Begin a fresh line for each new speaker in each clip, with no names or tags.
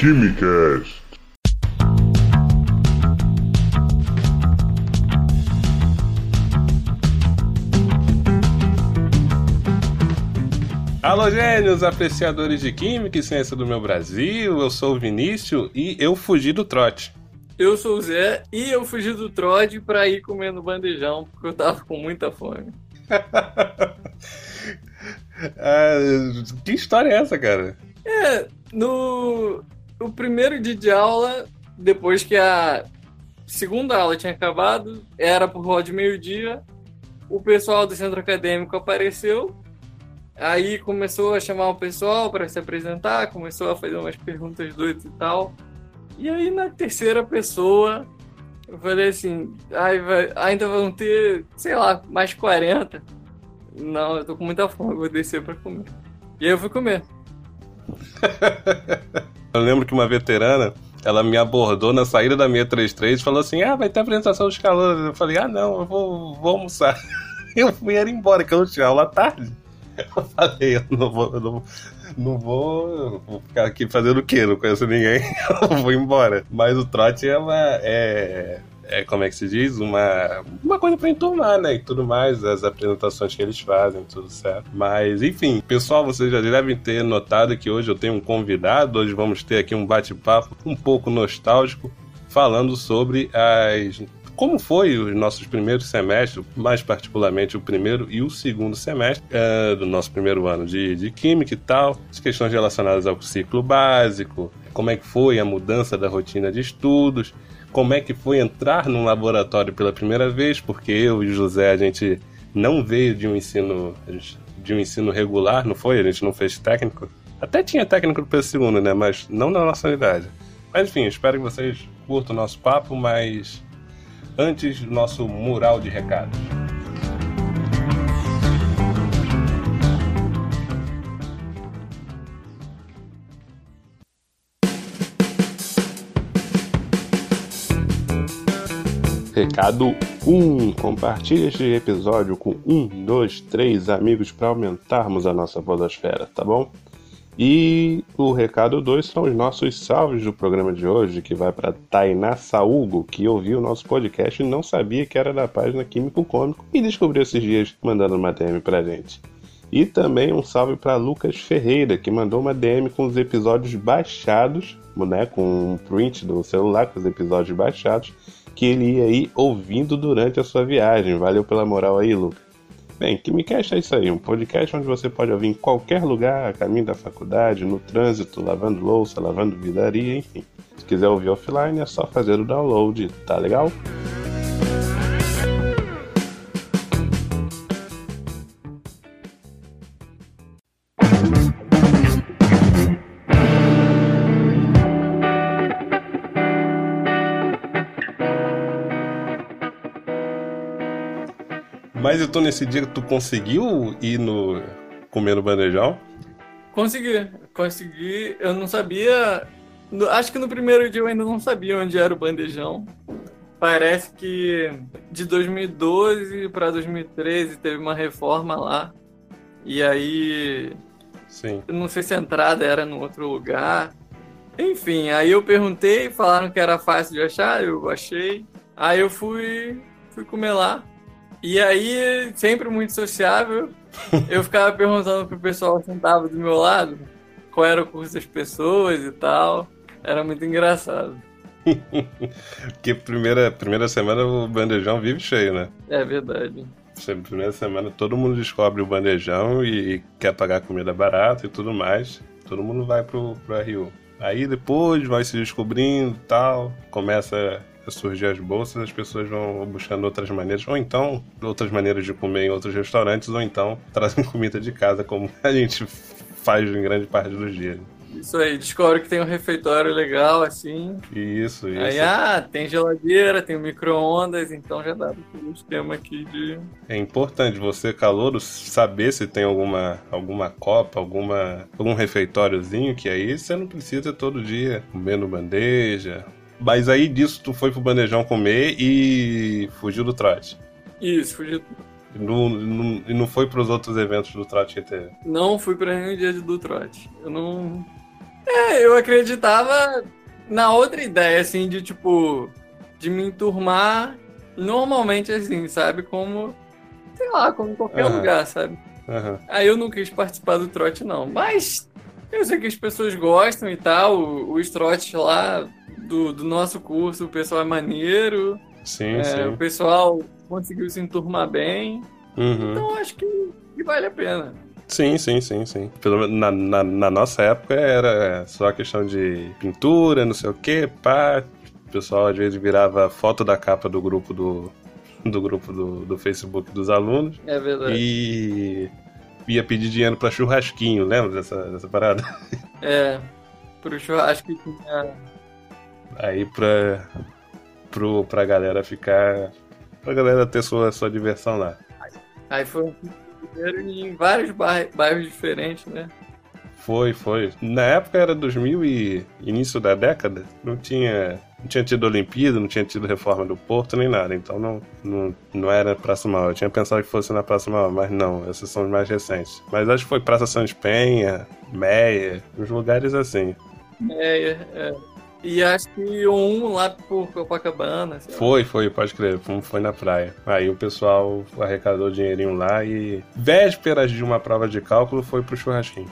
Quimicast.
Alô, gênios, apreciadores de Química e Ciência do meu Brasil. Eu sou o Vinícius e eu fugi do trote.
Eu sou o Zé e eu fugi do trote pra ir comendo bandejão, porque eu tava com muita fome.
Ah, que história é essa, cara?
É, no o primeiro dia de aula, depois que a segunda aula tinha acabado, era por volta de meio-dia, o pessoal do centro acadêmico apareceu, aí começou a chamar o pessoal para se apresentar, começou a fazer umas perguntas doidas e tal. E aí na terceira pessoa, eu falei assim, ai, vai, ainda vão ter, sei lá, mais 40. Não, eu tô com muita fome, vou descer pra comer. E aí eu fui comer.
Eu lembro que uma veterana, ela me abordou na saída da 633 e falou assim: Ah, vai ter apresentação dos calouros. Eu falei: Ah, não, eu vou, vou almoçar. Eu fui era embora, que eu não tinha aula à tarde. Eu falei: Eu não vou, eu não, não vou, vou ficar aqui fazendo o quê? Não conheço ninguém, eu vou embora. Mas o trote é uma. É, é, como é que se diz? Uma, uma coisa pra enturmar, né? E tudo mais, as apresentações que eles fazem, tudo certo. Mas, enfim, pessoal, vocês já devem ter notado que hoje eu tenho um convidado. Hoje vamos ter aqui um bate-papo um pouco nostálgico, falando sobre as. Como foi os nossos primeiros semestres, mais particularmente o primeiro e o segundo semestre uh, do nosso primeiro ano de, de Química e tal, as questões relacionadas ao ciclo básico, como é que foi a mudança da rotina de estudos, como é que foi entrar num laboratório pela primeira vez, porque eu e o José a gente não veio de um ensino de um ensino regular, não foi? A gente não fez técnico. Até tinha técnico pelo segundo, né? Mas não na nossa unidade. Mas enfim, espero que vocês curtam o nosso papo, mas antes nosso mural de recados. Recado 1. Compartilhe este episódio com um, dois, três amigos para aumentarmos a nossa podosfera, tá bom? E o recado 2 são os nossos salves do programa de hoje, que vai para Tainá Saúgo, que ouviu o nosso podcast e não sabia que era da página Químico Cômico e descobriu esses dias mandando uma DM pra gente. E também um salve para Lucas Ferreira, que mandou uma DM com os episódios baixados, né, com um print do celular com os episódios baixados, que ele ia aí ouvindo durante a sua viagem. Valeu pela moral aí, Lucas. Bem, KimiCast é isso aí, um podcast onde você pode ouvir em qualquer lugar, a caminho da faculdade, no trânsito, lavando louça, lavando vidaria, enfim. Se quiser ouvir offline é só fazer o download, tá legal? Mas nesse dia tu conseguiu ir no comer no bandejão?
Consegui, consegui. Eu não sabia. acho que no primeiro dia eu ainda não sabia onde era o bandejão. Parece que de 2012 para 2013 teve uma reforma lá. E aí,
Sim.
eu não sei se a entrada era no outro lugar. Enfim, aí eu perguntei, falaram que era fácil de achar, eu achei. Aí eu fui, fui comer lá. E aí, sempre muito sociável, eu ficava perguntando pro pessoal que sentava do meu lado qual era o curso das pessoas e tal. Era muito engraçado.
Porque primeira, primeira semana o bandejão vive cheio, né?
É verdade.
Sempre Primeira semana todo mundo descobre o bandejão e quer pagar comida barata e tudo mais. Todo mundo vai pro, pro RU. Aí depois vai se descobrindo tal, começa a surgir as bolsas, as pessoas vão buscando outras maneiras, ou então outras maneiras de comer em outros restaurantes, ou então trazem comida de casa, como a gente faz em grande parte dos dias.
Isso aí, descobre que tem um refeitório legal, assim.
Isso, isso.
Aí, ah, tem geladeira, tem micro-ondas, então já dá para o esquema aqui de.
É importante você, calouro, saber se tem alguma, alguma copa, alguma, algum refeitóriozinho, que aí você não precisa todo dia comendo bandeja. Mas aí disso tu foi pro bandejão comer e fugiu do trote.
Isso, fugi.
E não, não, e não foi pros outros eventos do trote que teve.
Não fui para nenhum dia do trote. Eu não. É, eu acreditava na outra ideia, assim, de tipo, de me enturmar normalmente assim, sabe? Como, sei lá, como em qualquer
Aham.
lugar, sabe?
Aham.
Aí eu não quis participar do trote, não. Mas eu sei que as pessoas gostam e tal. o- Os trotes lá do, do nosso curso, o pessoal é maneiro.
Sim,
é,
sim.
O pessoal conseguiu se enturmar bem.
Uhum.
Então acho que, que vale a pena.
Sim, sim, sim, sim. Pelo menos na, na, na nossa época era só questão de pintura, não sei o que, pá. O pessoal às vezes virava foto da capa do grupo do, do grupo do, do Facebook dos alunos
É verdade.
e ia pedir dinheiro pra churrasquinho, lembra dessa, dessa parada?
É. Pro churrasco que tinha.
Aí pra, pro, pra galera ficar. pra galera ter sua, sua diversão lá.
Aí foi um primeiro em vários bairros, bairros diferentes, né?
Foi, foi. Na época era 2000 e início da década, não tinha, não tinha tido Olimpíada, não tinha tido reforma do Porto nem nada, então não, não, não era Praça Maior. Eu tinha pensado que fosse na Praça Maior, mas não, esses são os mais recentes. Mas acho que foi Praça Santos Penha, Meia, uns lugares assim.
É, é. E acho que um lá por Copacabana. sei lá.
Foi, foi, pode crer, foi, foi na praia. Aí o pessoal arrecadou dinheirinho lá e vésperas de uma prova de cálculo foi pro churrasquinho.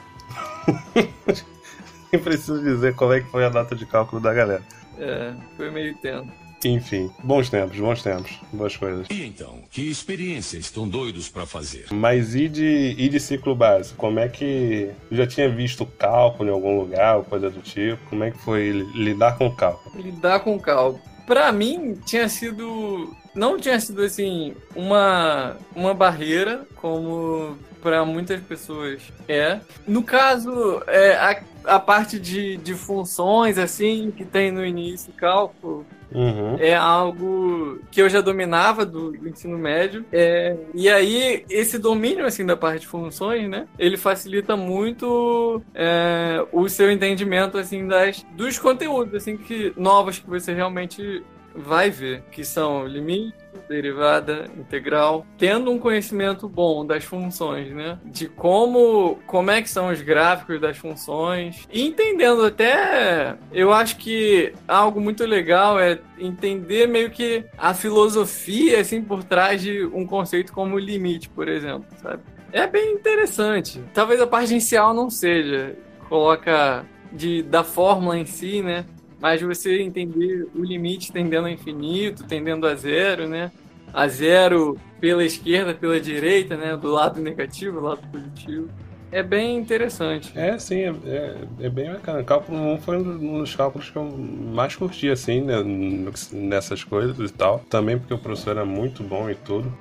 Nem preciso dizer qual é que foi a data de cálculo da galera.
É, foi meio tenso.
Enfim, bons tempos, bons tempos, boas coisas.
E então, que experiência estão doidos pra fazer?
Mas e de, e de ciclo básico? Como é que. Já tinha visto cálculo em algum lugar ou coisa do tipo? Como é que foi li- lidar com cálculo?
lidar com cálculo. Pra mim, tinha sido. Não tinha sido assim, uma, uma barreira, como pra muitas pessoas é. No caso, é, a, a parte de, de funções, assim, que tem no início, cálculo,
Uhum.
é algo que eu já dominava do, do ensino médio. É, e aí, esse domínio assim da parte de funções, né? Ele facilita muito é, o seu entendimento assim das, dos conteúdos assim que novos que você realmente vai ver, que são limite, derivada, integral, tendo um conhecimento bom das funções, né? De como como é que são os gráficos das funções e entendendo até, eu acho que algo muito legal é entender meio que a filosofia assim por trás de um conceito como limite, por exemplo, sabe? É bem interessante. Talvez a parte inicial não seja, coloca de da fórmula em si, né? Mas você entender o limite tendendo ao infinito, tendendo a zero, né? A zero pela esquerda, pela direita, né? Do lado negativo, do lado positivo. É bem interessante.
É, sim, é, é, é bem bacana. Cálculo 1 foi um dos cálculos que eu mais curti, assim, né, nessas coisas e tal. Também porque o professor era muito bom e tudo.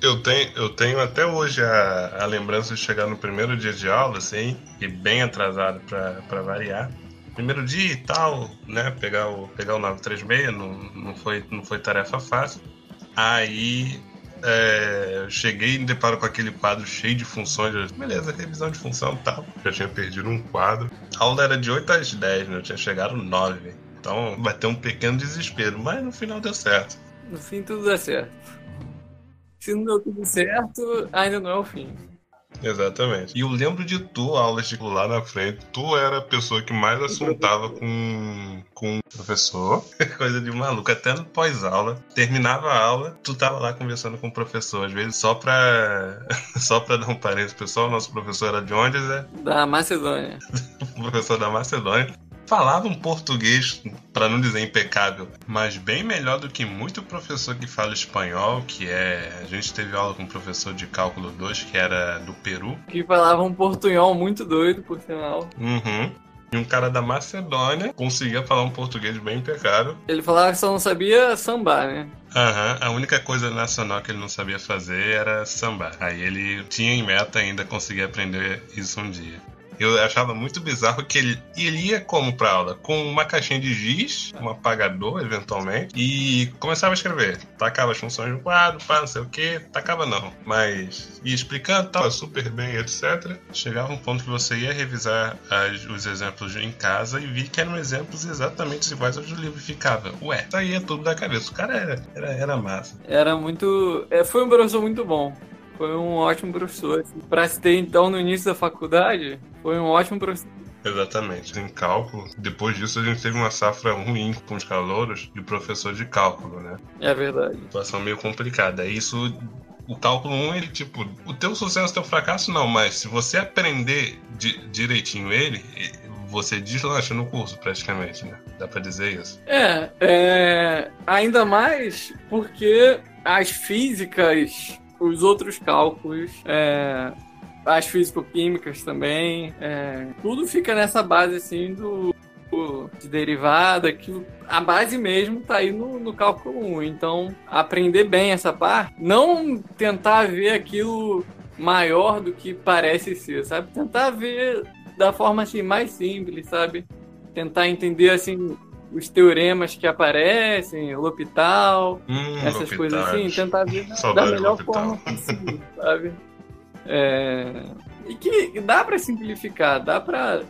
Eu tenho, eu tenho até hoje a, a lembrança de chegar no primeiro dia de aula, assim, e bem atrasado pra variar. Primeiro dia e tal, né, pegar o, pegar o 936 não, não, foi, não foi tarefa fácil. Aí é, cheguei e me deparo com aquele quadro cheio de funções. Eu, Beleza, revisão de função e tal. Já tinha perdido um quadro. A aula era de 8 às 10, né? Eu tinha chegado 9. Então bateu um pequeno desespero, mas no final deu certo.
No fim, tudo dá certo. Se não deu tudo certo, ainda não é o fim.
Exatamente. E eu lembro de tu, aulas de lá na frente. Tu era a pessoa que mais assuntava com, com o professor. Coisa de maluco. Até no pós-aula. Terminava a aula, tu tava lá conversando com o professor. Às vezes só pra, só pra dar um parênteses. Pessoal, nosso professor era de onde, Zé?
Da Macedônia.
o professor da Macedônia, falava um português, para não dizer impecável, mas bem melhor do que muito professor que fala espanhol, que é. A gente teve aula com um professor de cálculo 2 que era do Peru.
Que falava um portunhol muito doido, por sinal.
Uhum. E um cara da Macedônia conseguia falar um português bem impecável.
Ele falava que só não sabia sambar, né?
Aham, a única coisa nacional que ele não sabia fazer era sambar. Aí ele tinha em meta ainda conseguir aprender isso um dia. Eu achava muito bizarro que ele, ele ia como pra aula? Com uma caixinha de giz, um apagador, eventualmente, e começava a escrever. Tacava as funções no quadro, pá, não sei o que, tacava não. Mas ia explicando, tava super bem, etc. Chegava um ponto que você ia revisar as- os exemplos em casa e vi que eram exemplos exatamente iguais aos do livro. Ficava, ué, saía tudo da cabeça. O cara era, era, era massa.
Era muito. é, Foi um professor muito bom. Foi um ótimo professor. Assim. Pra se ter, então, no início da faculdade, foi um ótimo professor.
Exatamente. Em cálculo, depois disso a gente teve uma safra ruim com os calouros e professor de cálculo, né?
É verdade.
Situação meio complicada. Isso o cálculo 1, ele, tipo, o teu sucesso, o teu fracasso, não, mas se você aprender di direitinho ele, você deslancha no curso, praticamente, né? Dá pra dizer isso.
É, é ainda mais porque as físicas, os outros cálculos, é, as físico-químicas também, é, tudo fica nessa base, assim, do de derivada, que a base mesmo tá aí no, no cálculo 1. Então, aprender bem essa parte, não tentar ver aquilo maior do que parece ser, sabe? Tentar ver da forma assim mais simples, sabe? Tentar entender assim os teoremas que aparecem, L'Hopital,
hum,
essas coisas assim, tentar ver da melhor forma possível, sabe? É... E que dá para simplificar, dá para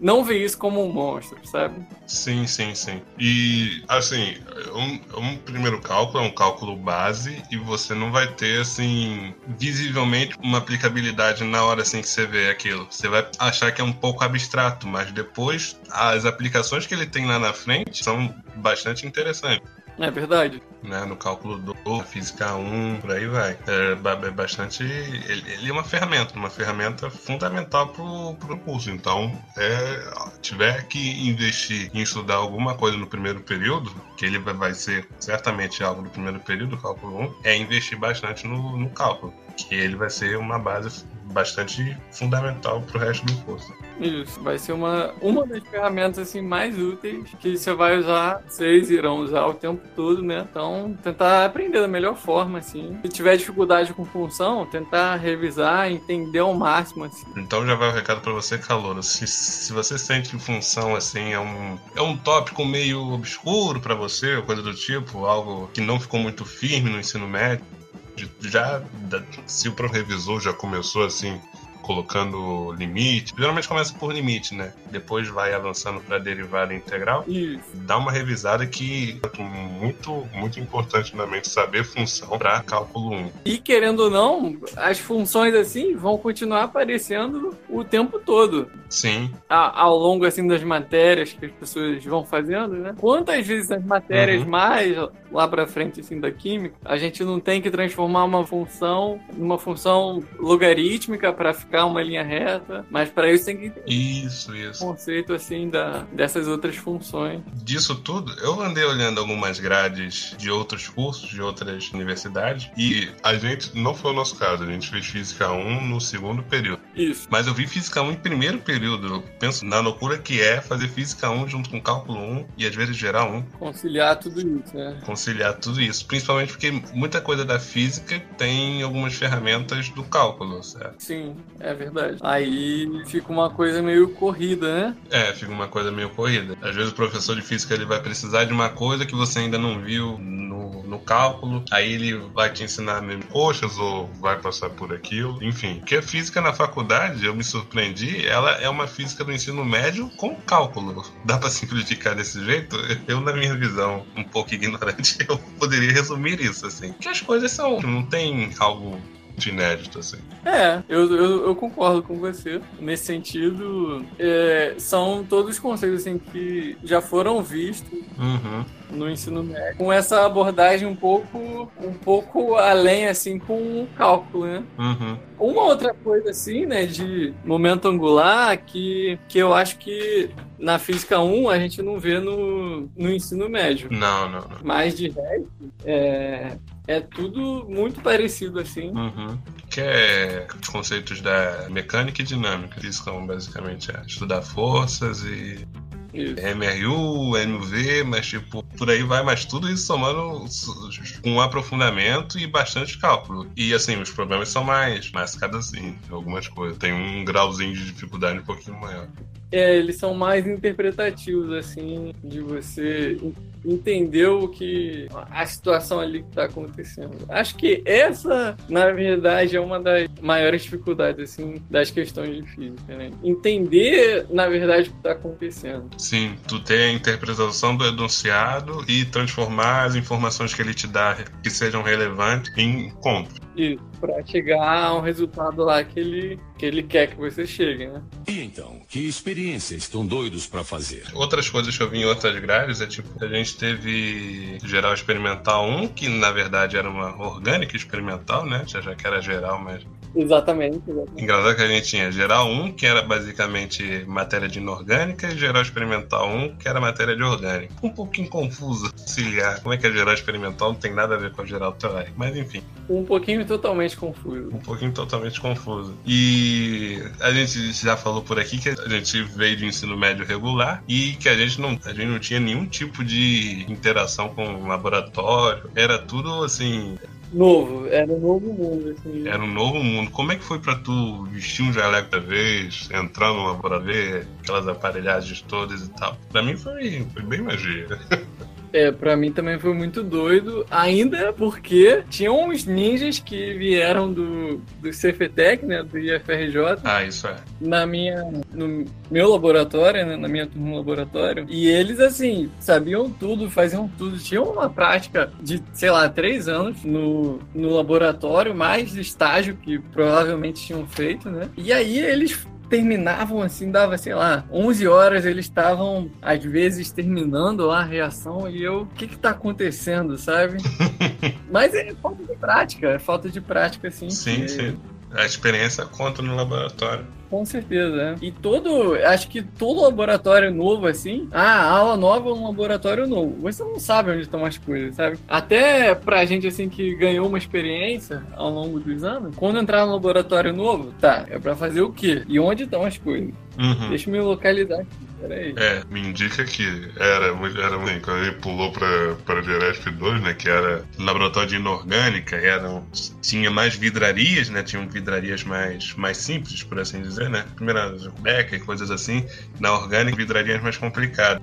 não ver isso como um monstro, sabe?
Sim, sim, sim. E, assim, um, um, primeiro cálculo é um cálculo base e você não vai ter, assim, visivelmente uma aplicabilidade na hora assim que você vê aquilo. Você vai achar que é um pouco abstrato, mas depois as aplicações que ele tem lá na frente são bastante interessantes.
É verdade.
Né, no cálculo 2, física 1, por aí vai. É, é bastante. Ele, ele, é uma ferramenta, uma ferramenta fundamental pro, pro curso. Então, é, tiver que investir em estudar alguma coisa no primeiro período, que ele vai, ser certamente algo do primeiro período, cálculo 1, é investir bastante no, no cálculo. Que ele vai ser uma base bastante fundamental pro resto do curso.
Isso, vai ser uma, uma das ferramentas assim, mais úteis que você vai usar, vocês irão usar o tempo todo, né? Então, tentar aprender da melhor forma, assim. Se tiver dificuldade com função, tentar revisar, entender ao máximo, assim.
Então já vai o recado para você, Calouro. Se, se você sente que função, assim, é um, é um tópico meio obscuro para você, ou coisa do tipo, algo que não ficou muito firme no ensino médio, já se o revisor já começou assim colocando limite. Geralmente começa por limite, né? Depois vai avançando para derivada integral.
Isso.
Dá uma revisada que é muito, muito importante na mente saber função para cálculo 1.
E querendo ou não, as funções assim vão continuar aparecendo o tempo todo.
Sim.
A, ao longo assim das matérias que as pessoas vão fazendo, né? Quantas vezes as matérias uhum. mais lá para frente assim da química, a gente não tem que transformar uma função numa função logarítmica para ficar uma linha reta, mas para isso tem que ter
isso, isso.
um conceito assim da, dessas outras funções.
Disso tudo, eu andei olhando algumas grades de outros cursos, de outras universidades, e a gente, não foi o nosso caso, a gente fez Física 1 no segundo período.
Isso.
Mas eu vi Física 1 em primeiro período. Eu penso na loucura que é fazer Física 1 junto com Cálculo 1 e às vezes Geral 1.
Conciliar tudo isso, né?
Conciliar tudo isso. Principalmente porque muita coisa da física tem algumas ferramentas do cálculo, certo?
Sim. É verdade. Aí fica uma coisa meio corrida, né?
É, fica uma coisa meio corrida. Às vezes o professor de física ele vai precisar de uma coisa que você ainda não viu no, no cálculo, aí ele vai te ensinar mesmo coxas ou vai passar por aquilo, enfim. Porque a física na faculdade, eu me surpreendi, ela é uma física do ensino médio com cálculo. Dá para simplificar desse jeito? Eu, na minha visão, um pouco ignorante, eu poderia resumir isso assim. Que as coisas são, não tem algo de inédito, assim.
É, eu, eu, eu, concordo com você. Nesse sentido, é, são todos conceitos assim, que já foram vistos
uhum.
no ensino médio. Com essa abordagem um pouco, um pouco além, assim, com o cálculo, né?
Uhum.
Uma outra coisa, assim, né, de momento angular, que, que eu acho que na física 1 a gente não vê no, no ensino médio.
Não, não, não.
Mas de resto, é, é tudo muito parecido assim.
Uhum. Que é os conceitos da mecânica e dinâmica. Isso são basicamente é estudar forças e isso. MRU, MV, mas tipo, por aí vai, mas tudo isso somando com um aprofundamento e bastante cálculo. E assim, os problemas são mais mascados assim, algumas coisas. Tem um grauzinho de dificuldade um pouquinho maior.
É, eles são mais interpretativos, assim, de você entender o que. a situação ali que está acontecendo. Acho que essa, na verdade, é uma das maiores dificuldades, assim, das questões de física, né? Entender, na verdade, o que está acontecendo.
Sim, tu ter a interpretação do enunciado e transformar as informações que ele te dá que sejam relevantes em contos.
Isso, pra chegar a um resultado lá que ele, que ele quer que você chegue, né?
E então, que experiência estão doidos para fazer?
Outras coisas que eu vi em outras grades é tipo, a gente teve geral experimental 1, que na verdade era uma orgânica experimental, né? Já que era geral, mas
Exatamente, exatamente.
Engraçado que a gente tinha geral 1, que era basicamente matéria de inorgânica, e geral experimental 1, que era matéria de orgânica. Um pouquinho confuso auxiliar. Como é que é geral experimental não tem nada a ver com a geral teórica, mas enfim.
Um pouquinho totalmente confuso.
Um pouquinho totalmente confuso. E a gente já falou por aqui que a gente veio de ensino médio regular e que a gente não, a gente não tinha nenhum tipo de interação com o laboratório. Era tudo assim,
Novo, era um novo mundo. Assim.
Era um novo mundo. Como é que foi para tu vestir um jaleco da vez, entrar no laboratório, aquelas aparelhagens todas e tal? Pra mim foi, foi bem magia.
É, pra mim também foi muito doido, ainda porque tinham uns ninjas que vieram do, do CFTEC, né, do IFRJ.
Ah, isso é.
Na minha, no meu laboratório, né, na minha turma laboratório. E eles, assim, sabiam tudo, faziam tudo. Tinham uma prática de, sei lá, três anos no, no laboratório, mais estágio que provavelmente tinham feito, né. E aí eles terminavam assim, dava, sei lá, 11 horas, eles estavam, às vezes, terminando lá a reação e eu, o que que tá acontecendo, sabe? Mas é falta de prática, é falta de prática, assim.
Sim, que... sim. A experiência conta no laboratório.
Com certeza, né? E todo, acho que todo laboratório novo, assim, ah, aula nova é um laboratório novo. Você não sabe onde estão as coisas, sabe? Até pra gente, assim, que ganhou uma experiência ao longo dos anos, quando entrar no laboratório novo, tá, é pra fazer o quê? E onde estão as coisas? Uhum. Deixa eu me localizar aqui. Peraí.
É, me indica que era, era quando ele pulou pra, pra Geresp 2, né? Que era laboratório de inorgânica, eram, tinha mais vidrarias, né? Tinham vidrarias mais, mais simples, por assim dizer, né? Primeira beca e coisas assim. Na orgânica, vidrarias mais complicadas.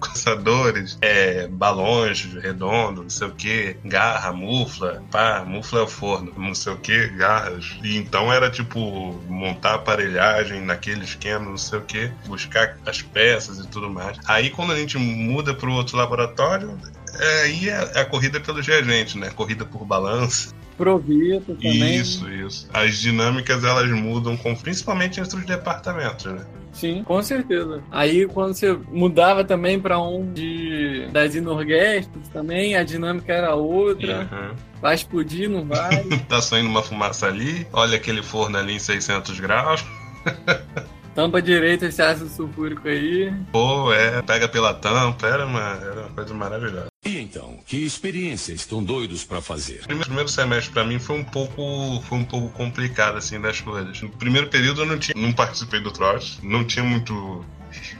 Coçadores, é, balões redondos, não sei o que, garra, mufla, pá, mufla é o forno, não sei o que, garras. E então era tipo montar aparelhagem naquele esquema, não sei o que, buscar as peças e tudo mais. Aí quando a gente muda para o outro laboratório, é, aí é a corrida pelos reagentes, né? Corrida por balanço.
Provito também.
Isso, isso. As dinâmicas elas mudam, com, principalmente entre os departamentos, né?
Sim, com certeza. Aí quando você mudava também para um de das inorguestas também, a dinâmica era outra. Uhum. Vai explodir, não vai?
tá saindo uma fumaça ali, olha aquele forno ali em 600 graus.
Tampa direita esse ácido sulfúrico aí.
Pô, é, pega pela tampa, era uma, era uma coisa maravilhosa.
E então, que experiência estão doidos para fazer?
O primeiro semestre para mim foi um pouco foi um pouco complicado assim das coisas. No primeiro período eu não tinha, não participei do trote, não tinha muito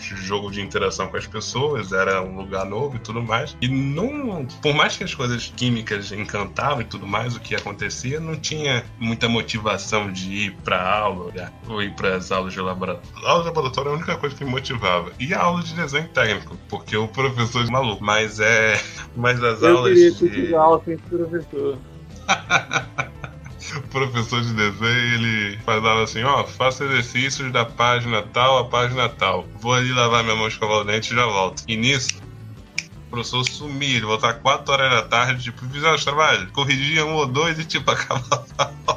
jogo de interação com as pessoas, era um lugar novo e tudo mais. E não, por mais que as coisas químicas encantavam e tudo mais, o que acontecia, não tinha muita motivação de ir para aula né? ou ir para as aulas de laboratório. A aula de laboratório é a única coisa que me motivava. E a aula de desenho técnico, porque o professor é maluco. Mas é. Mas as
Eu
aulas.
Queria de... aula sem professor.
o professor de desenho, ele falava assim, ó, oh, faça exercícios da página tal a página tal. Vou ali lavar minha mão, escovar o dente e já volto. E nisso, professor sumir, voltar 4 horas da tarde, tipo, fizer os trabalhos, corrigia um ou dois e tipo, acabava.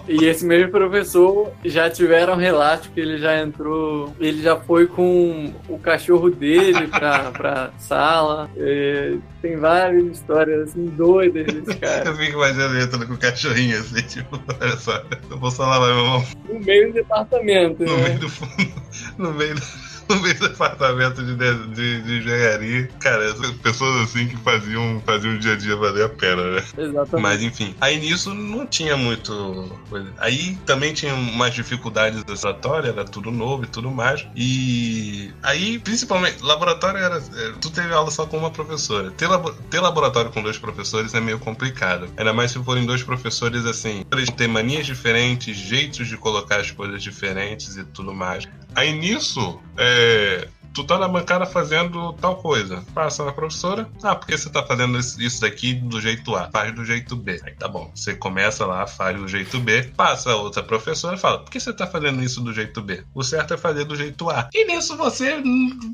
E esse mesmo professor já tiveram relatos que ele já entrou, ele já foi com o cachorro dele pra, pra sala. E tem várias histórias assim doidas desse cara.
eu fico imaginando ele entrando com o cachorrinho assim, tipo, olha só, eu vou lavar meu mão.
No meio do departamento.
No
né?
meio do fundo, no meio do no meio do departamento de, de, de, engenharia. Cara, pessoas assim que faziam, faziam o dia a dia valer a pena, né?
Exatamente.
Mas enfim, aí nisso não tinha muito coisa. Aí também tinha umas dificuldades da laboratório, era tudo novo e tudo mais. E aí, principalmente, laboratório era. É, tu teve aula só com uma professora. Ter, labo, ter laboratório com dois professores é meio complicado. Ainda mais se forem dois professores assim. Eles têm manias diferentes, jeitos de colocar as coisas diferentes e tudo mais. Aí nisso, é, tu tá na bancada fazendo tal coisa. Passa na professora, ah, por que você tá fazendo isso daqui do jeito A? Faz do jeito B. Aí tá bom, você começa lá, faz do jeito B, passa a outra professora e fala, por que você tá fazendo isso do jeito B? O certo é fazer do jeito A. E nisso você,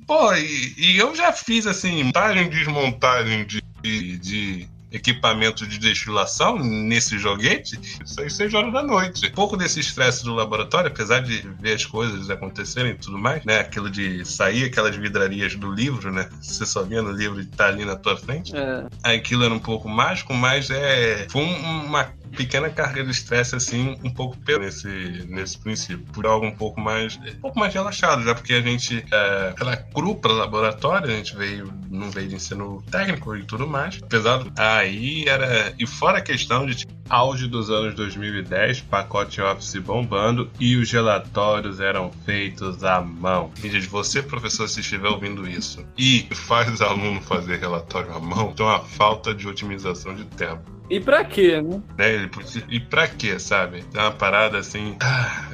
pô, e, e eu já fiz assim, montagem desmontagem de, de, de equipamento de destilação nesse joguete, isso aí 6 horas da noite. Um pouco desse estresse do laboratório, apesar de ver as coisas acontecerem e tudo mais, né? Aquilo de sair aquelas vidrarias do livro, né? Você só via no livro e tá ali na tua frente. É. Aquilo era um pouco mágico, mas é. Foi uma pequena carga de estresse assim um pouco pelo nesse nesse princípio por algo um pouco mais um pouco mais relaxado já porque a gente é, ela cru para laboratório a gente veio não veio de ensino técnico e tudo mais. Apesar aí era e fora a questão de tipo, auge dos anos 2010 pacote Office bombando e os relatórios eram feitos à mão. De você professor se estiver ouvindo isso e faz aluno fazer relatório à mão então a falta de otimização de tempo
e pra quê, né?
É, e pra quê, sabe? É uma parada assim. Ah,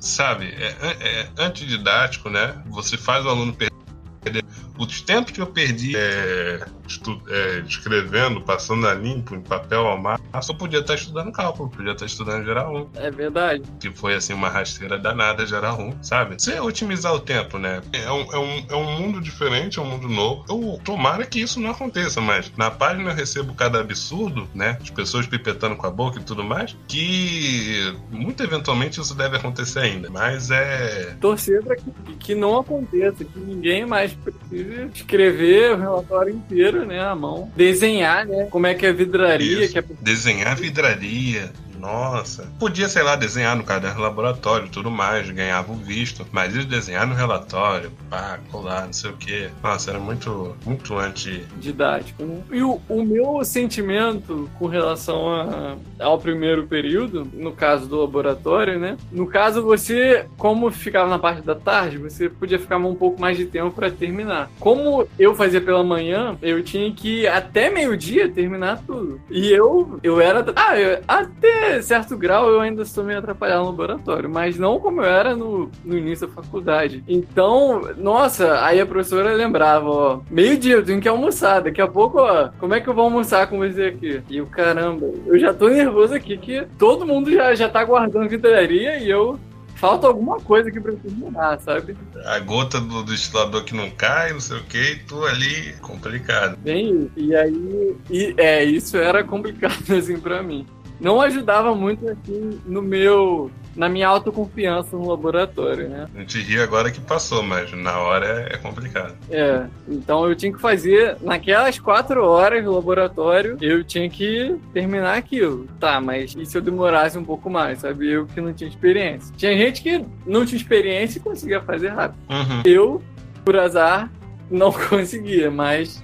sabe? É, é, é antididático, né? Você faz o aluno perder os tempos que eu perdi é, estu, é, escrevendo, passando a limpo, em papel ao mar, eu podia estar estudando cálculo, podia estar estudando geral
1. É verdade.
Que foi assim uma rasteira danada geral 1, sabe? Você otimizar o tempo, né? É um, é, um, é um mundo diferente, é um mundo novo. Eu tomara que isso não aconteça, mas na página eu recebo cada absurdo, né? As pessoas pipetando com a boca e tudo mais, que muito eventualmente isso deve acontecer ainda. Mas é.
Torcer para que, que não aconteça, que ninguém mais precise escrever o relatório inteiro, né, à mão. Desenhar, né, como é que é a vidraria. Que é...
Desenhar a vidraria. Nossa. Podia, sei lá, desenhar no caderno laboratório tudo mais, ganhava o visto. Mas eles desenhar no relatório, pá, colar, não sei o quê. Nossa, era muito, muito anti-didático.
Né? E o, o meu sentimento com relação a, ao primeiro período, no caso do laboratório, né? No caso, você, como ficava na parte da tarde, você podia ficar um pouco mais de tempo para terminar. Como eu fazia pela manhã, eu tinha que até meio-dia terminar tudo. E eu, eu era. Ah, eu, até certo grau eu ainda sou meio atrapalhado no laboratório, mas não como eu era no, no início da faculdade. Então, nossa, aí a professora lembrava, ó, meio-dia, eu tenho que almoçar, daqui a pouco, ó, como é que eu vou almoçar com você aqui? E o caramba, eu já tô nervoso aqui que todo mundo já, já tá guardando vidraria e eu falta alguma coisa que precisa mudar, sabe?
A gota do destilador que não cai, não sei o que, e tu ali, complicado.
Bem, e aí, e, é, isso era complicado assim pra mim não ajudava muito assim no meu na minha autoconfiança no laboratório, né?
A gente ri agora que passou, mas na hora é complicado.
É, então eu tinha que fazer, naquelas quatro horas do laboratório, eu tinha que terminar aquilo. Tá, mas e se eu demorasse um pouco mais, sabe? Eu que não tinha experiência. Tinha gente que não tinha experiência e conseguia fazer rápido. Uhum. Eu, por azar, não conseguia, mas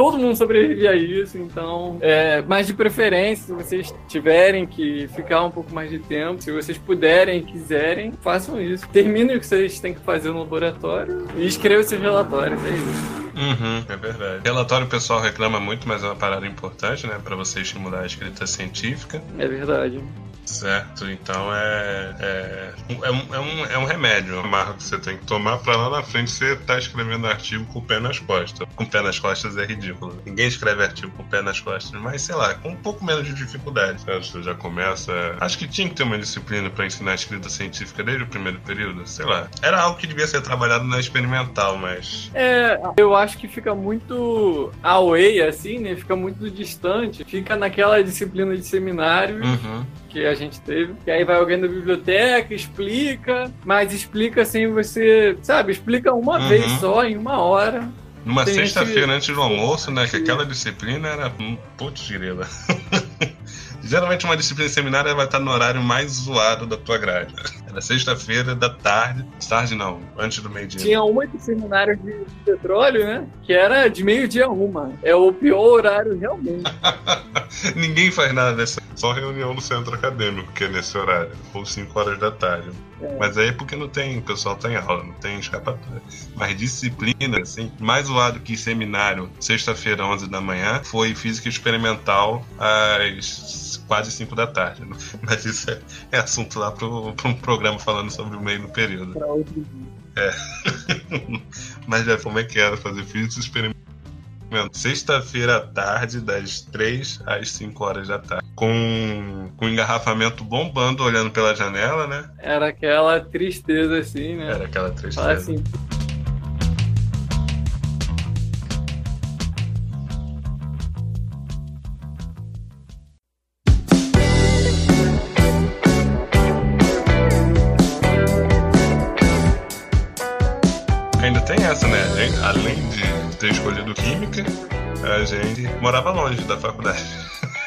todo mundo sobrevive a isso, então. É, mas de preferência, se vocês tiverem que ficar um pouco mais de tempo, se vocês puderem e quiserem, façam isso. Terminem o que vocês têm que fazer no laboratório e escrevam seus relatórios, é isso.
Uhum, é verdade. Relatório o pessoal reclama muito, mas é uma parada importante, né? Para você estimular a escrita científica.
É verdade.
Certo, então é, é, é, um, é, um, é um remédio, uma marca que você tem que tomar para lá na frente você tá escrevendo artigo com o pé nas costas. Com o pé nas costas é ridículo. Ninguém escreve artigo com o pé nas costas, mas sei lá, com um pouco menos de dificuldade. Você já começa. Acho que tinha que ter uma disciplina para ensinar escrita científica desde o primeiro período, sei lá. Era algo que devia ser trabalhado na experimental, mas.
É, eu acho que fica muito away, assim, né? Fica muito distante. Fica naquela disciplina de seminário. Uhum que a gente teve. E aí vai alguém da biblioteca, explica, mas explica sem você, sabe, explica uma uhum. vez só, em uma hora.
Numa sexta-feira antes do almoço, né? Que aquela disciplina era. Putz, grila. Geralmente uma disciplina seminária vai estar no horário mais zoado da tua grade. Era sexta-feira da tarde. Tarde não, antes do meio-dia.
Tinha uma de seminário de petróleo, né? Que era de meio-dia uma. É o pior horário realmente.
Ninguém faz nada dessa. Só reunião no centro acadêmico, que é nesse horário. Ou 5 horas da tarde. É. Mas aí é porque não tem, o pessoal tá em aula, não tem escapatória. Mas disciplina, assim, mais zoado que seminário, sexta-feira, 11 da manhã, foi física experimental às quase 5 da tarde. Mas isso é, é assunto lá para um programa falando sobre o meio do período. Pra outro. É. Mas já como é que era fazer física experimental? Sexta-feira à tarde, das 3 às 5 horas da tarde. Com, com engarrafamento bombando, olhando pela janela, né?
Era aquela tristeza assim, né?
Era aquela tristeza. Assim, morava longe da faculdade.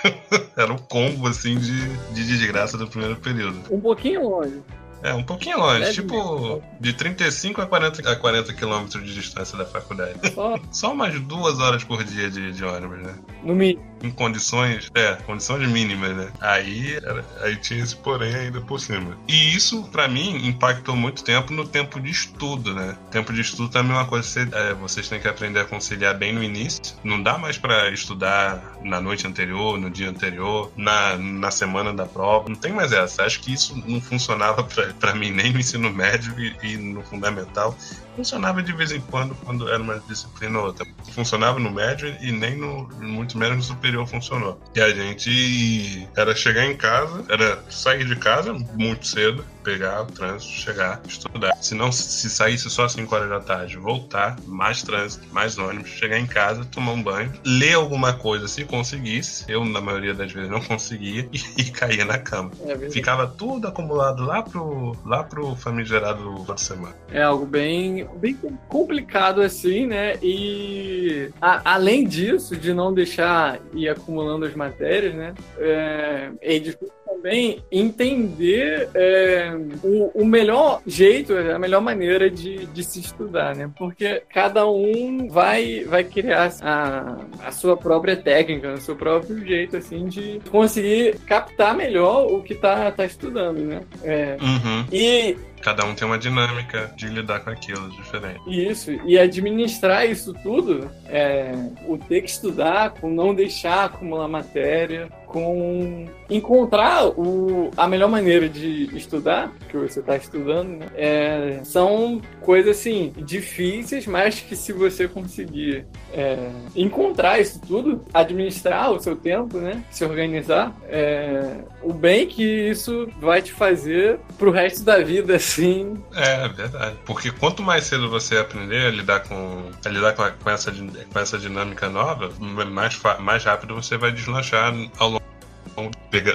Era um combo, assim, de, de desgraça do primeiro período.
Um pouquinho longe.
É, um pouquinho longe, é tipo de 35 a 40, a 40 quilômetros de distância da faculdade. Só, Só umas duas horas por dia de, de ônibus, né?
No mínimo.
Em condições, é, condições mínimas, né? Aí, era, aí tinha esse porém ainda por cima. E isso, para mim, impactou muito tempo no tempo de estudo, né? Tempo de estudo também é uma coisa que você, é, vocês têm que aprender a conciliar bem no início. Não dá mais para estudar na noite anterior, no dia anterior, na, na semana da prova. Não tem mais essa. Acho que isso não funcionava para mim nem no ensino médio e, e, no fundamental. Funcionava de vez em quando, quando era uma disciplina ou outra. Funcionava no médio e nem no muito menos no superior funcionou. E a gente era chegar em casa, era sair de casa muito cedo, pegar o trânsito, chegar, estudar. Se não se saísse só às 5 horas da tarde, voltar, mais trânsito, mais ônibus, chegar em casa, tomar um banho, ler alguma coisa se conseguisse. Eu, na maioria das vezes, não conseguia e, e caía na cama. É Ficava tudo acumulado lá pro, lá pro famigerado da semana.
É algo bem, bem complicado assim, né? E a, além disso, de não deixar ir acumulando as matérias, né? É, é difícil também entender é, o, o, melhor jeito, a melhor maneira de, de se estudar, né? Porque cada um vai, vai criar a, a sua própria técnica, o seu próprio jeito, assim, de conseguir captar melhor o que tá, tá estudando, né?
É, uhum. E Cada um tem uma dinâmica de lidar com aquilo diferente.
Isso, e administrar isso tudo, é, o ter que estudar, com não deixar acumular matéria, com encontrar o, a melhor maneira de estudar, que você está estudando, né? é, são coisas assim difíceis, mas que se você conseguir é, encontrar isso tudo, administrar o seu tempo, né? se organizar, é, o bem que isso vai te fazer pro resto da vida, assim.
É, verdade. Porque quanto mais cedo você aprender a lidar com, a lidar com, a, com essa, com essa dinâmica nova, mais, mais rápido você vai deslanchar ao longo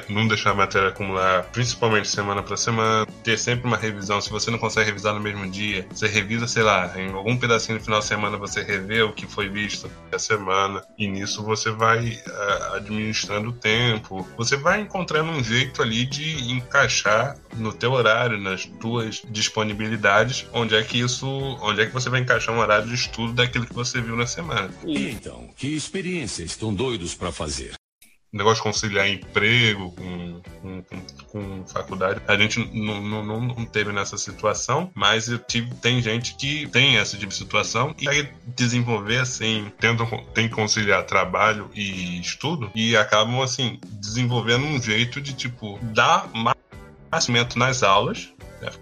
não, deixar a matéria acumular, principalmente semana para semana, ter sempre uma revisão. Se você não consegue revisar no mesmo dia, você revisa, sei lá, em algum pedacinho no final de semana você revê o que foi visto a semana, e nisso você vai uh, administrando o tempo, você vai encontrando um jeito ali de encaixar no teu horário, nas tuas disponibilidades, onde é que isso, onde é que você vai encaixar um horário de estudo daquilo que você viu na semana.
E então, que experiência estão doidos para fazer?
Negócio de conciliar emprego com, com, com, com faculdade. A gente não, não, não, teve nessa situação, mas eu tive, tem gente que tem essa tipo de situação e aí desenvolver assim, tentam tem que conciliar trabalho e estudo e acabam assim desenvolvendo um jeito de tipo dar mais nas aulas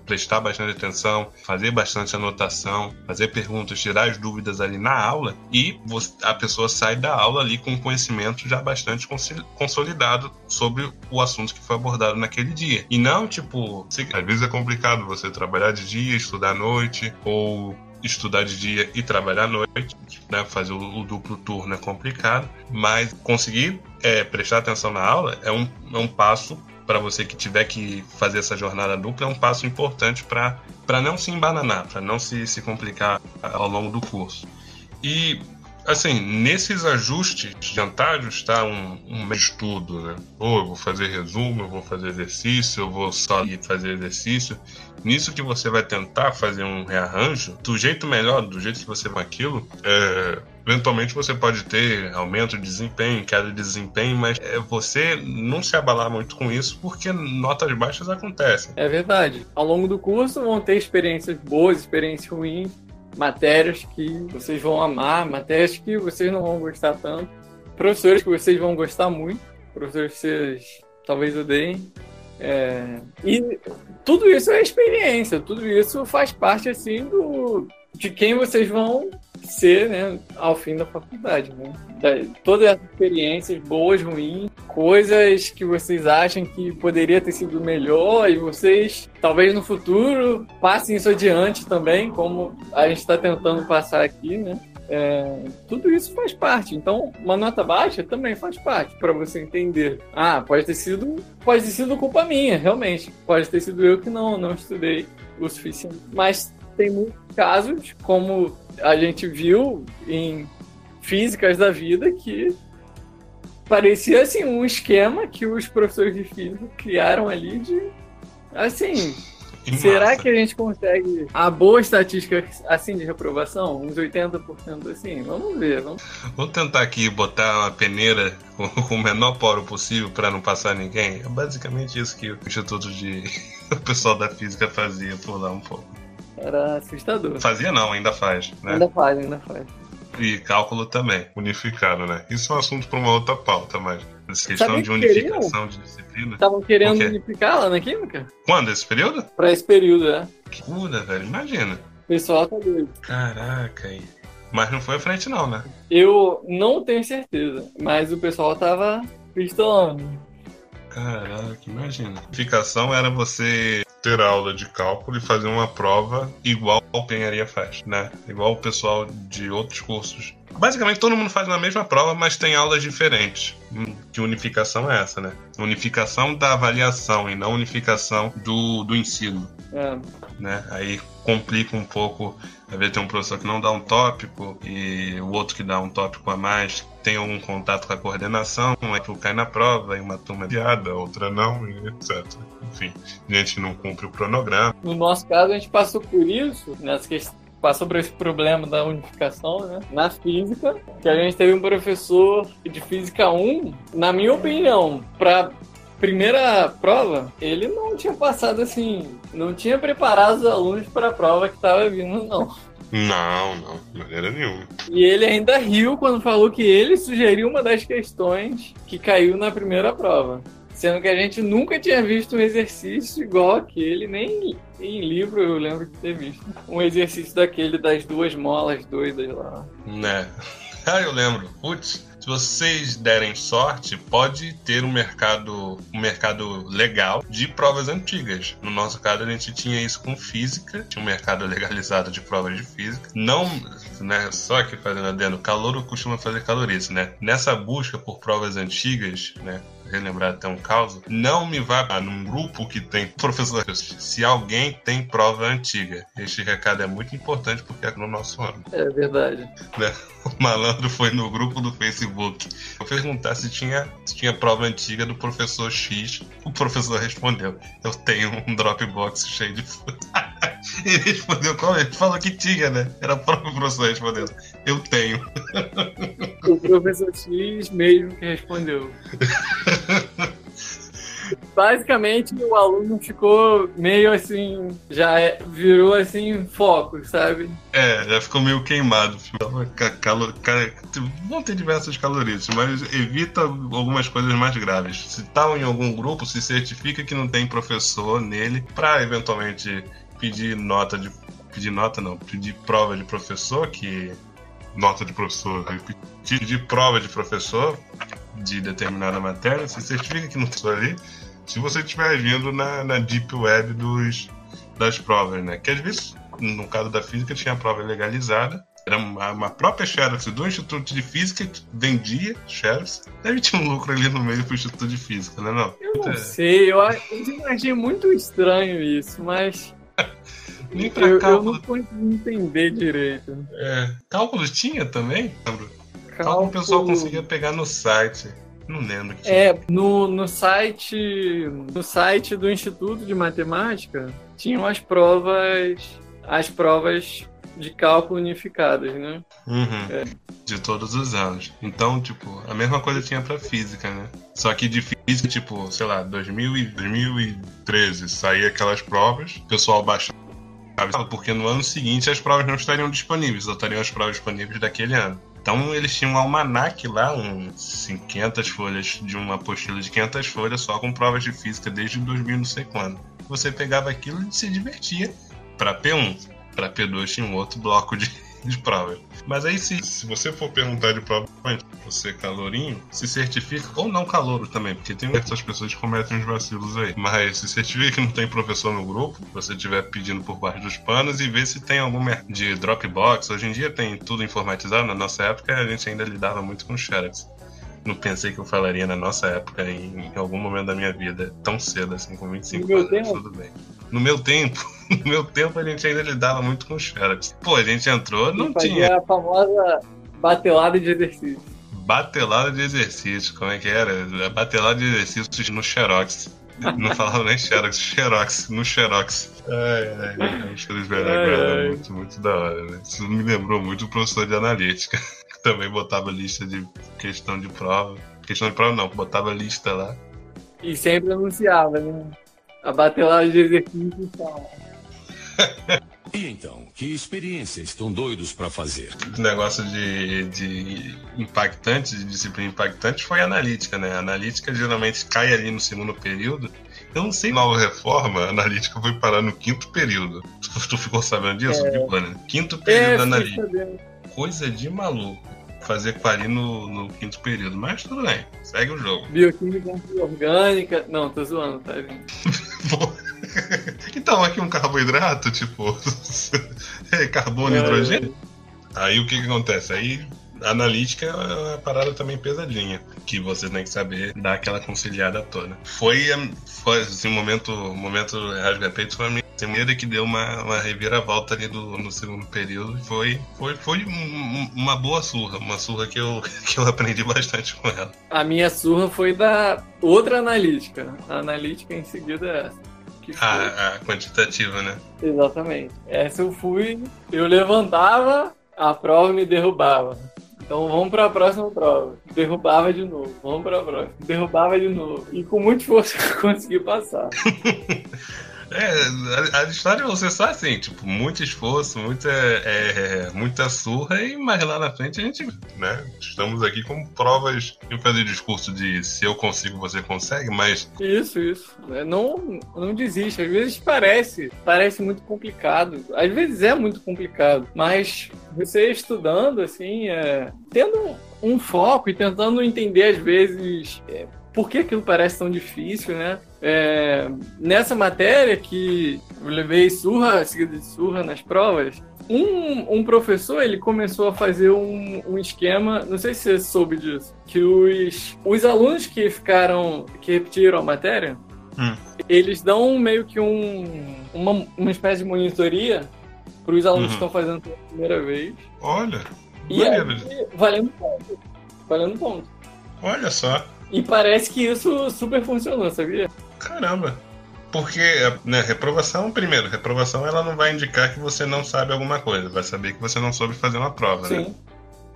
prestar bastante atenção, fazer bastante anotação, fazer perguntas, tirar as dúvidas ali na aula e a pessoa sai da aula ali com conhecimento já bastante consolidado sobre o assunto que foi abordado naquele dia. E não, tipo, às vezes é complicado você trabalhar de dia, estudar à noite, ou estudar de dia e trabalhar à noite, né? fazer o, o duplo turno é complicado, mas conseguir é, prestar atenção na aula é um, é um passo para você que tiver que fazer essa jornada dupla é um passo importante para não se embananar, para não se, se complicar ao longo do curso. E, assim, nesses ajustes de antários está um, um estudo, né? Ou eu vou fazer resumo, eu vou fazer exercício, eu vou só ir fazer exercício. Nisso que você vai tentar fazer um rearranjo, do jeito melhor, do jeito que você vai aquilo, é, Eventualmente você pode ter aumento de desempenho, queda de desempenho, mas é você não se abalar muito com isso porque notas baixas acontecem.
É verdade. Ao longo do curso vão ter experiências boas, experiências ruins, matérias que vocês vão amar, matérias que vocês não vão gostar tanto, professores que vocês vão gostar muito, professores que vocês talvez odeiem. É... E tudo isso é experiência, tudo isso faz parte assim do de quem vocês vão ser, né, ao fim da faculdade, né? todas as experiências boas, ruins, coisas que vocês acham que poderia ter sido melhor e vocês, talvez no futuro, passem isso adiante também, como a gente está tentando passar aqui, né? É, tudo isso faz parte. Então, uma nota baixa também faz parte para você entender. Ah, pode ter sido, pode ter sido culpa minha, realmente. Pode ter sido eu que não não estudei o suficiente. Mas tem muito casos, como a gente viu em físicas da vida, que parecia assim um esquema que os professores de física criaram ali de assim
Que
será
massa.
que a gente consegue a boa estatística assim de reprovação uns 80% assim vamos ver vamos
tentar aqui botar uma peneira com com o menor poro possível para não passar ninguém. É basicamente isso que o Instituto de. o pessoal da física fazia por lá um pouco.
Era assustador
Fazia não, ainda faz, né?
ainda faz ainda faz
E cálculo também, unificado, né? Isso é um assunto para uma outra pauta, mas essa questão de
que queriam?
unificação de disciplina.
estavam querendo unificar lá na química
Quando? Esse período?
para esse período né
Que cura, velho. Imagina.
o pessoal tá doido
Caraca aí. Mas não foi à frente, não, né?
eu não tenho certeza mas o pessoal tava pistolando
Caraca, imagina. Unificação era você ter aula de cálculo e fazer uma prova igual a engenharia faz, né? Igual o pessoal de outros cursos. Basicamente todo mundo faz a mesma prova, mas tem aulas diferentes. Hum, Que unificação é essa, né? Unificação da avaliação e não unificação do, do ensino.
é.
né? Aí complica um pouco. Às vezes tem um professor que não dá um tópico e o outro que dá um tópico a mais tem algum contato com a coordenação, aí tu cai na prova, e uma turma é piada, outra não, etc. Enfim, a gente não cumpre o cronograma.
No nosso caso, a gente passou por isso, nessa questão, passou por esse problema da unificação, né? Na física, que a gente teve um professor de física 1, na minha opinião, para primeira prova, ele não tinha passado assim, não tinha preparado os alunos para a prova que estava vindo, não.
Não, não, de maneira nenhuma.
E ele ainda riu quando falou que ele sugeriu uma das questões que caiu na primeira prova. Sendo que a gente nunca tinha visto um exercício igual aquele, nem em livro eu lembro de ter visto. Um exercício daquele das duas molas doidas lá.
Né? Ah, eu lembro. Putz, se vocês derem sorte, pode ter um mercado, um mercado legal de provas antigas. No nosso caso, a gente tinha isso com física, tinha um mercado legalizado de provas de física. Não, né, só que fazendo adendo, calor costuma fazer calorice, né? Nessa busca por provas antigas, né, relembrar até um caso, não me vá num grupo que tem professores. Se alguém tem prova antiga, este recado é muito importante porque é no nosso ano.
É verdade.
Né? O malandro foi no grupo do Facebook. Eu perguntar se tinha, se tinha prova antiga do professor X. O professor respondeu: Eu tenho um Dropbox cheio de. Ele respondeu qual é? Ele falou que tinha, né? Era o próprio professor respondendo: Eu tenho.
O professor X mesmo que respondeu. Basicamente, o aluno ficou meio assim, já é- virou assim, foco, sabe?
É, já ficou meio queimado. Ca- Calo, ca- vão ter diversas calorias, mas evita algumas coisas mais graves. Se tá em algum grupo, se certifica que não tem professor nele, para eventualmente pedir nota de. Pedir nota não, pedir prova de professor, que. Nota de professor, pedir prova de professor de determinada matéria, se certifica que não tem ali. Se você estiver vindo na, na deep web dos, das provas, né? Que às vezes, no caso da física, tinha a prova legalizada. Era uma, uma própria Xerox do Instituto de Física que vendia Xerox. Deve ter um lucro ali no meio pro Instituto de Física, né? Não?
Eu não
É.
sei, eu, eu achei muito estranho isso, mas
Nem pra
eu, eu
cálculo.
não consegui entender direito.
É, cálculo tinha também? Lembro. Cálculo o pessoal conseguia pegar no site. Não lembro que.
É, no, no site no site do Instituto de Matemática tinham as provas as provas de cálculo unificadas, né?
Uhum.
É.
De todos os anos. Então, tipo, a mesma coisa tinha pra física, né? Só que de física, tipo, sei lá, 2000 e 2013 saía aquelas provas, o pessoal baixava, porque no ano seguinte as provas não estariam disponíveis, só estariam as provas disponíveis daquele ano. Então eles tinham um almanac lá, uns 500 folhas, de uma apostila de 500 folhas só com provas de física desde 2000 não sei quando. Você pegava aquilo e se divertia para P1. Para P2 tinha um outro bloco de, de provas. Mas aí, se, se você for perguntar de prova, você calorinho, se certifica, ou não calouro também, porque tem essas pessoas que cometem uns vacilos aí. Mas se certifica que não tem professor no grupo, você estiver pedindo por baixo dos panos e vê se tem algum mer- de Dropbox. Hoje em dia tem tudo informatizado, na nossa época a gente ainda lidava muito com Xerox. não pensei que eu falaria na nossa época, em, algum momento da minha vida, tão cedo, assim, com 25
No meu
anos,
tempo?
tudo bem. No meu tempo, no meu tempo a gente ainda lidava muito com Xerox. Pô, a gente entrou, não
E fazia
tinha
a famosa batelada de exercício.
batelada de exercício, como é que era? A batelada de exercícios no Xerox. Não falava nem Xerox, Xerox, no Xerox. Ai, ai, acho que eles velhos
Ai,
agora
ai.
é muito, muito da hora, né? Isso me lembrou muito o professor de analítica, que também botava lista de questão de prova. Questão de prova não, botava lista lá.
E sempre anunciava, né? A batelada de exercício e tal.
E então, que experiência estão doidos para fazer?
Esse negócio de, de impactante, de disciplina impactante, foi analítica, né? A analítica geralmente cai ali no segundo período. Eu não sei, nova reforma, a analítica foi parar no quinto período. Tu, tu ficou sabendo disso?
É.
Ficou, né? Quinto período
É,
analítica. Coisa de maluco. Fazer quali no, no quinto período. Mas tudo bem, segue o jogo.
Bioquímica orgânica. Não, tô zoando, tá.
Então, aqui um carboidrato, tipo, é, carbono e
É.
hidrogênio. Aí o que que acontece? Aí analítica é uma parada também pesadinha, que você tem que saber dar aquela conciliada toda. Foi, foi assim, um momento, um momento rasga-peito foi a minha primeira que deu uma, uma reviravolta ali do, no segundo período. Foi, foi, foi um- um- uma boa surra, uma surra que eu, que eu aprendi bastante com ela.
A minha surra foi da outra analítica. A analítica em seguida é essa.
A, a quantitativa, né?
Exatamente. Essa eu fui, eu levantava, a prova me derrubava. Então vamos para a próxima prova. Derrubava de novo. Vamos para a próxima. Derrubava de novo. E com muito esforço eu consegui passar.
É, a, a história é você só assim, tipo, muito esforço, muita, é, muita surra, e mais lá na frente a gente, né? Estamos aqui com provas de fazer discurso de se eu consigo, você consegue, mas
Isso, isso. É, Não, não desiste. Às vezes parece, parece muito complicado. Às vezes é muito complicado. Mas você estudando, assim, é, tendo um foco e tentando entender, às vezes, é, por que aquilo parece tão difícil, né? É, nessa matéria que eu levei surra, seguida de surra nas provas, um, um professor ele começou a fazer um, um esquema, não sei se você soube disso, que os, os alunos que ficaram, que repetiram a matéria,
Hum.
eles dão meio que um, uma, uma espécie de monitoria para os alunos
Uhum.
que estão fazendo pela primeira vez.
olha,
E aí, valendo ponto. Valendo ponto.
olha só,
E parece que isso super funcionou, sabia?
Caramba. Porque, né, reprovação, primeiro, reprovação ela não vai indicar que você não sabe alguma coisa, vai saber que você não soube fazer uma prova, né?
Sim.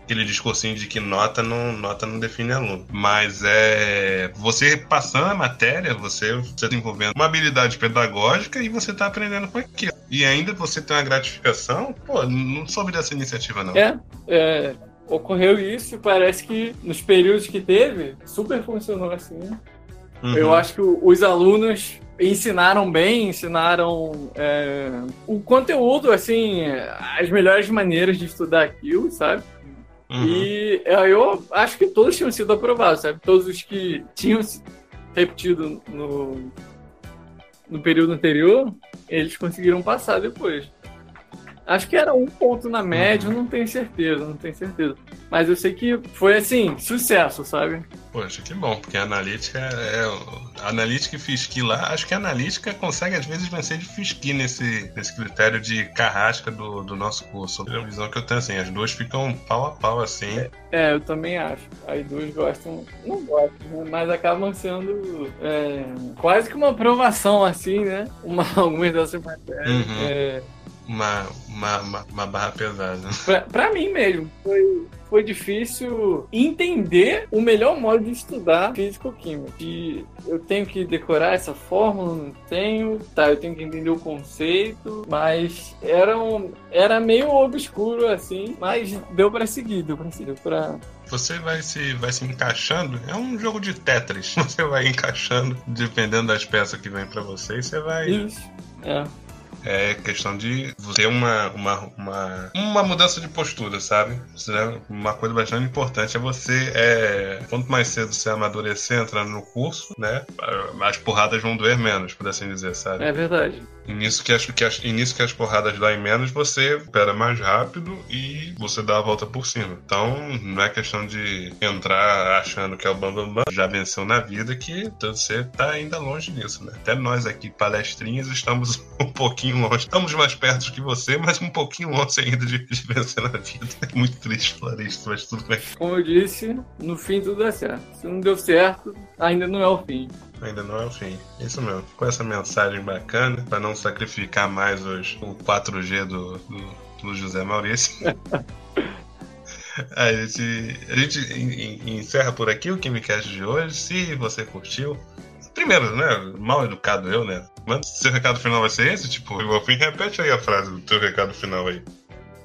aquele discursinho de que nota não, nota não define aluno. Mas é. Você passando a matéria, você está desenvolvendo uma habilidade pedagógica e você está aprendendo com aquilo. E ainda você tem uma gratificação, pô, não soube dessa iniciativa, não.
É, é, ocorreu isso e parece que nos períodos que teve, super funcionou assim.
Uhum.
Eu acho que os alunos ensinaram bem, ensinaram é, o conteúdo, assim, as melhores maneiras de estudar aquilo, sabe?
Uhum.
E é, eu acho que todos tinham sido aprovados, sabe? Todos os que tinham repetido no, no período anterior, eles conseguiram passar depois. Acho que era um ponto na média, eu não tenho certeza, não tenho certeza. Mas eu sei que foi assim, sucesso, sabe?
Poxa, que bom, porque a analítica é. A analítica e fisqui lá, acho que a analítica consegue às vezes vencer de fisqui nesse, nesse critério de carrasca do, do nosso curso. É a visão que eu tenho assim, as duas ficam pau a pau assim.
É, eu também acho. As duas gostam, não gostam, né? mas acabam sendo é, quase que uma aprovação, assim, né? Uma, algumas dessas matérias.
Uhum.
É,
Uma, uma, uma, uma barra pesada.
pra, pra mim mesmo, foi, foi difícil entender o melhor modo de estudar físico-química. De eu tenho que decorar essa fórmula, não tenho, tá, eu tenho que entender o conceito, mas era, um, era meio obscuro assim, mas deu pra seguir, deu pra seguir, deu pra,
Você vai se, vai se encaixando, é um jogo de Tetris. Você vai encaixando, dependendo das peças que vem pra você, e você vai.
Isso. É.
É questão de ter uma, uma, uma, uma mudança de postura, sabe? Uma coisa bastante importante é você, é, quanto mais cedo você amadurecer entrando no curso, né? As porradas vão doer menos, por assim dizer, sabe?
É verdade.
E nisso que as, que as, nisso que as porradas doem menos, você opera mais rápido e você dá a volta por cima. Então, não é questão de entrar achando que é o bambambam, bam, bam, já venceu na vida, que você tá ainda longe disso, né? Até nós aqui, palestrinhas, estamos um pouquinho longe. Estamos mais perto que você, mas um pouquinho longe ainda de, de vencer na vida. É muito triste falar isso, mas tudo bem.
Como eu disse, no fim tudo dá certo. Se não deu certo, ainda não é o fim.
Ainda não é o fim. Isso mesmo. Com essa mensagem bacana, para não sacrificar mais hoje o 4G do, do, do José Maurício. A gente, a gente encerra por aqui o KimiCast de hoje. Se você curtiu, primeiro, né? Mal educado eu, né? Mas seu recado final vai ser esse? Tipo, o fim, repete aí a frase do teu recado final aí.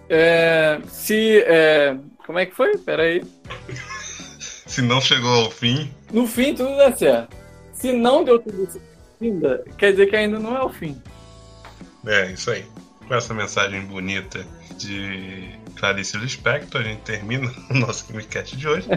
É, se. É, como é que foi? Pera aí.
se não chegou ao fim.
No fim, tudo dá certo. Se não deu tudo certo ainda, quer dizer que ainda não é o fim.
É, isso aí. Com essa mensagem bonita de Clarice Lispector, a gente termina o nosso KimiCast de hoje.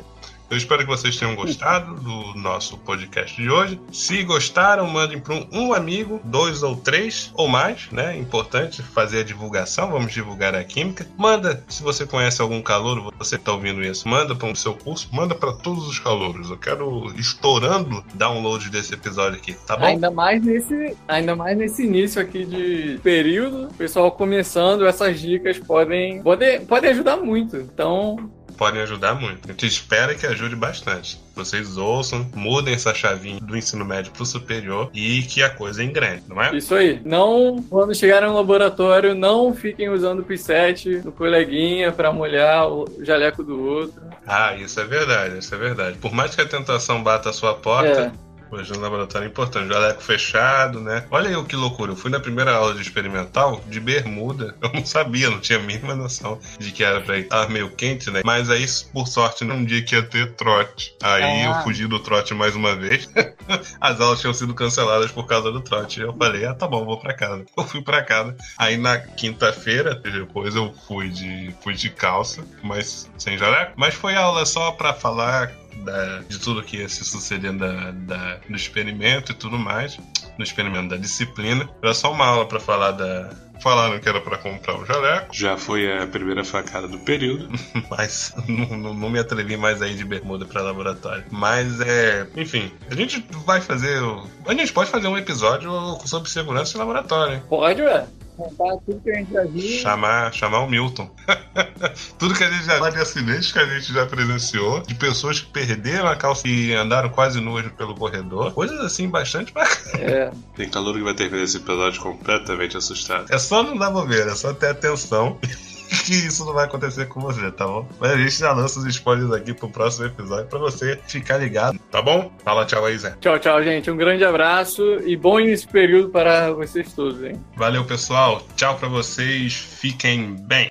Eu espero que vocês tenham gostado do nosso podcast de hoje. Se gostaram, mandem para um, amigo, dois ou três ou mais, né? Importante fazer a divulgação. Vamos divulgar a química. Manda, se você conhece algum calouro, você está ouvindo isso, manda para o seu curso, manda para todos os calouros. Eu quero estourando download desse episódio aqui, tá bom?
Ainda mais nesse, ainda mais nesse início aqui de período, pessoal começando, essas dicas podem, podem, podem ajudar muito. Então,
podem ajudar muito. A gente espera que ajude bastante. Vocês ouçam, mudem essa chavinha do ensino médio pro superior e que a coisa engrene, não é?
Isso aí. Não, quando chegarem no laboratório, não fiquem usando o P7 no coleguinha para molhar o jaleco do outro.
Ah, isso é verdade, isso é verdade. Por mais que a tentação bata a sua porta. É Hoje no laboratório é importante. Jaleco fechado, né? Olha aí que loucura. Eu fui na primeira aula de experimental de bermuda. Eu não sabia, não tinha a mínima noção de que era pra ir. Tava meio quente, né? Mas aí, por sorte, num dia que ia ter trote. Aí ah. eu fugi do trote mais uma vez. As aulas tinham sido canceladas por causa do trote. Eu falei, ah, tá bom, vou pra casa. Eu fui pra casa. Aí na quinta-feira, depois eu fui de, fui de calça, mas sem jaleco. Mas foi aula só pra falar da, de tudo que ia se suceder da, da, do experimento e tudo mais, no experimento da disciplina. Era só uma aula para falar da, Falaram que era para comprar o jaleco. Já foi a primeira facada do período. Mas não, não, me atrevi mais aí de bermuda para laboratório. Mas é. Enfim, a gente vai fazer. A gente pode fazer um episódio sobre segurança de laboratório. Hein?
Pode, ué contar tudo que a gente já viu.
Chamar, chamar o Milton. tudo que a gente já de acidentes que a gente já presenciou, de pessoas que perderam a calça e andaram quase nuas pelo corredor. Coisas assim bastante bacanas. É. Tem calor que vai ter que ver esse episódio completamente assustado. É só não dar bobeira, é só ter atenção. Que isso não vai acontecer com você, tá bom? Mas a gente já lança os spoilers aqui pro próximo episódio pra você ficar ligado, tá bom? Fala tchau aí, Zé.
Tchau, tchau, gente. Um grande abraço e bom início período para vocês todos, hein?
Valeu, pessoal. Tchau pra vocês. Fiquem bem.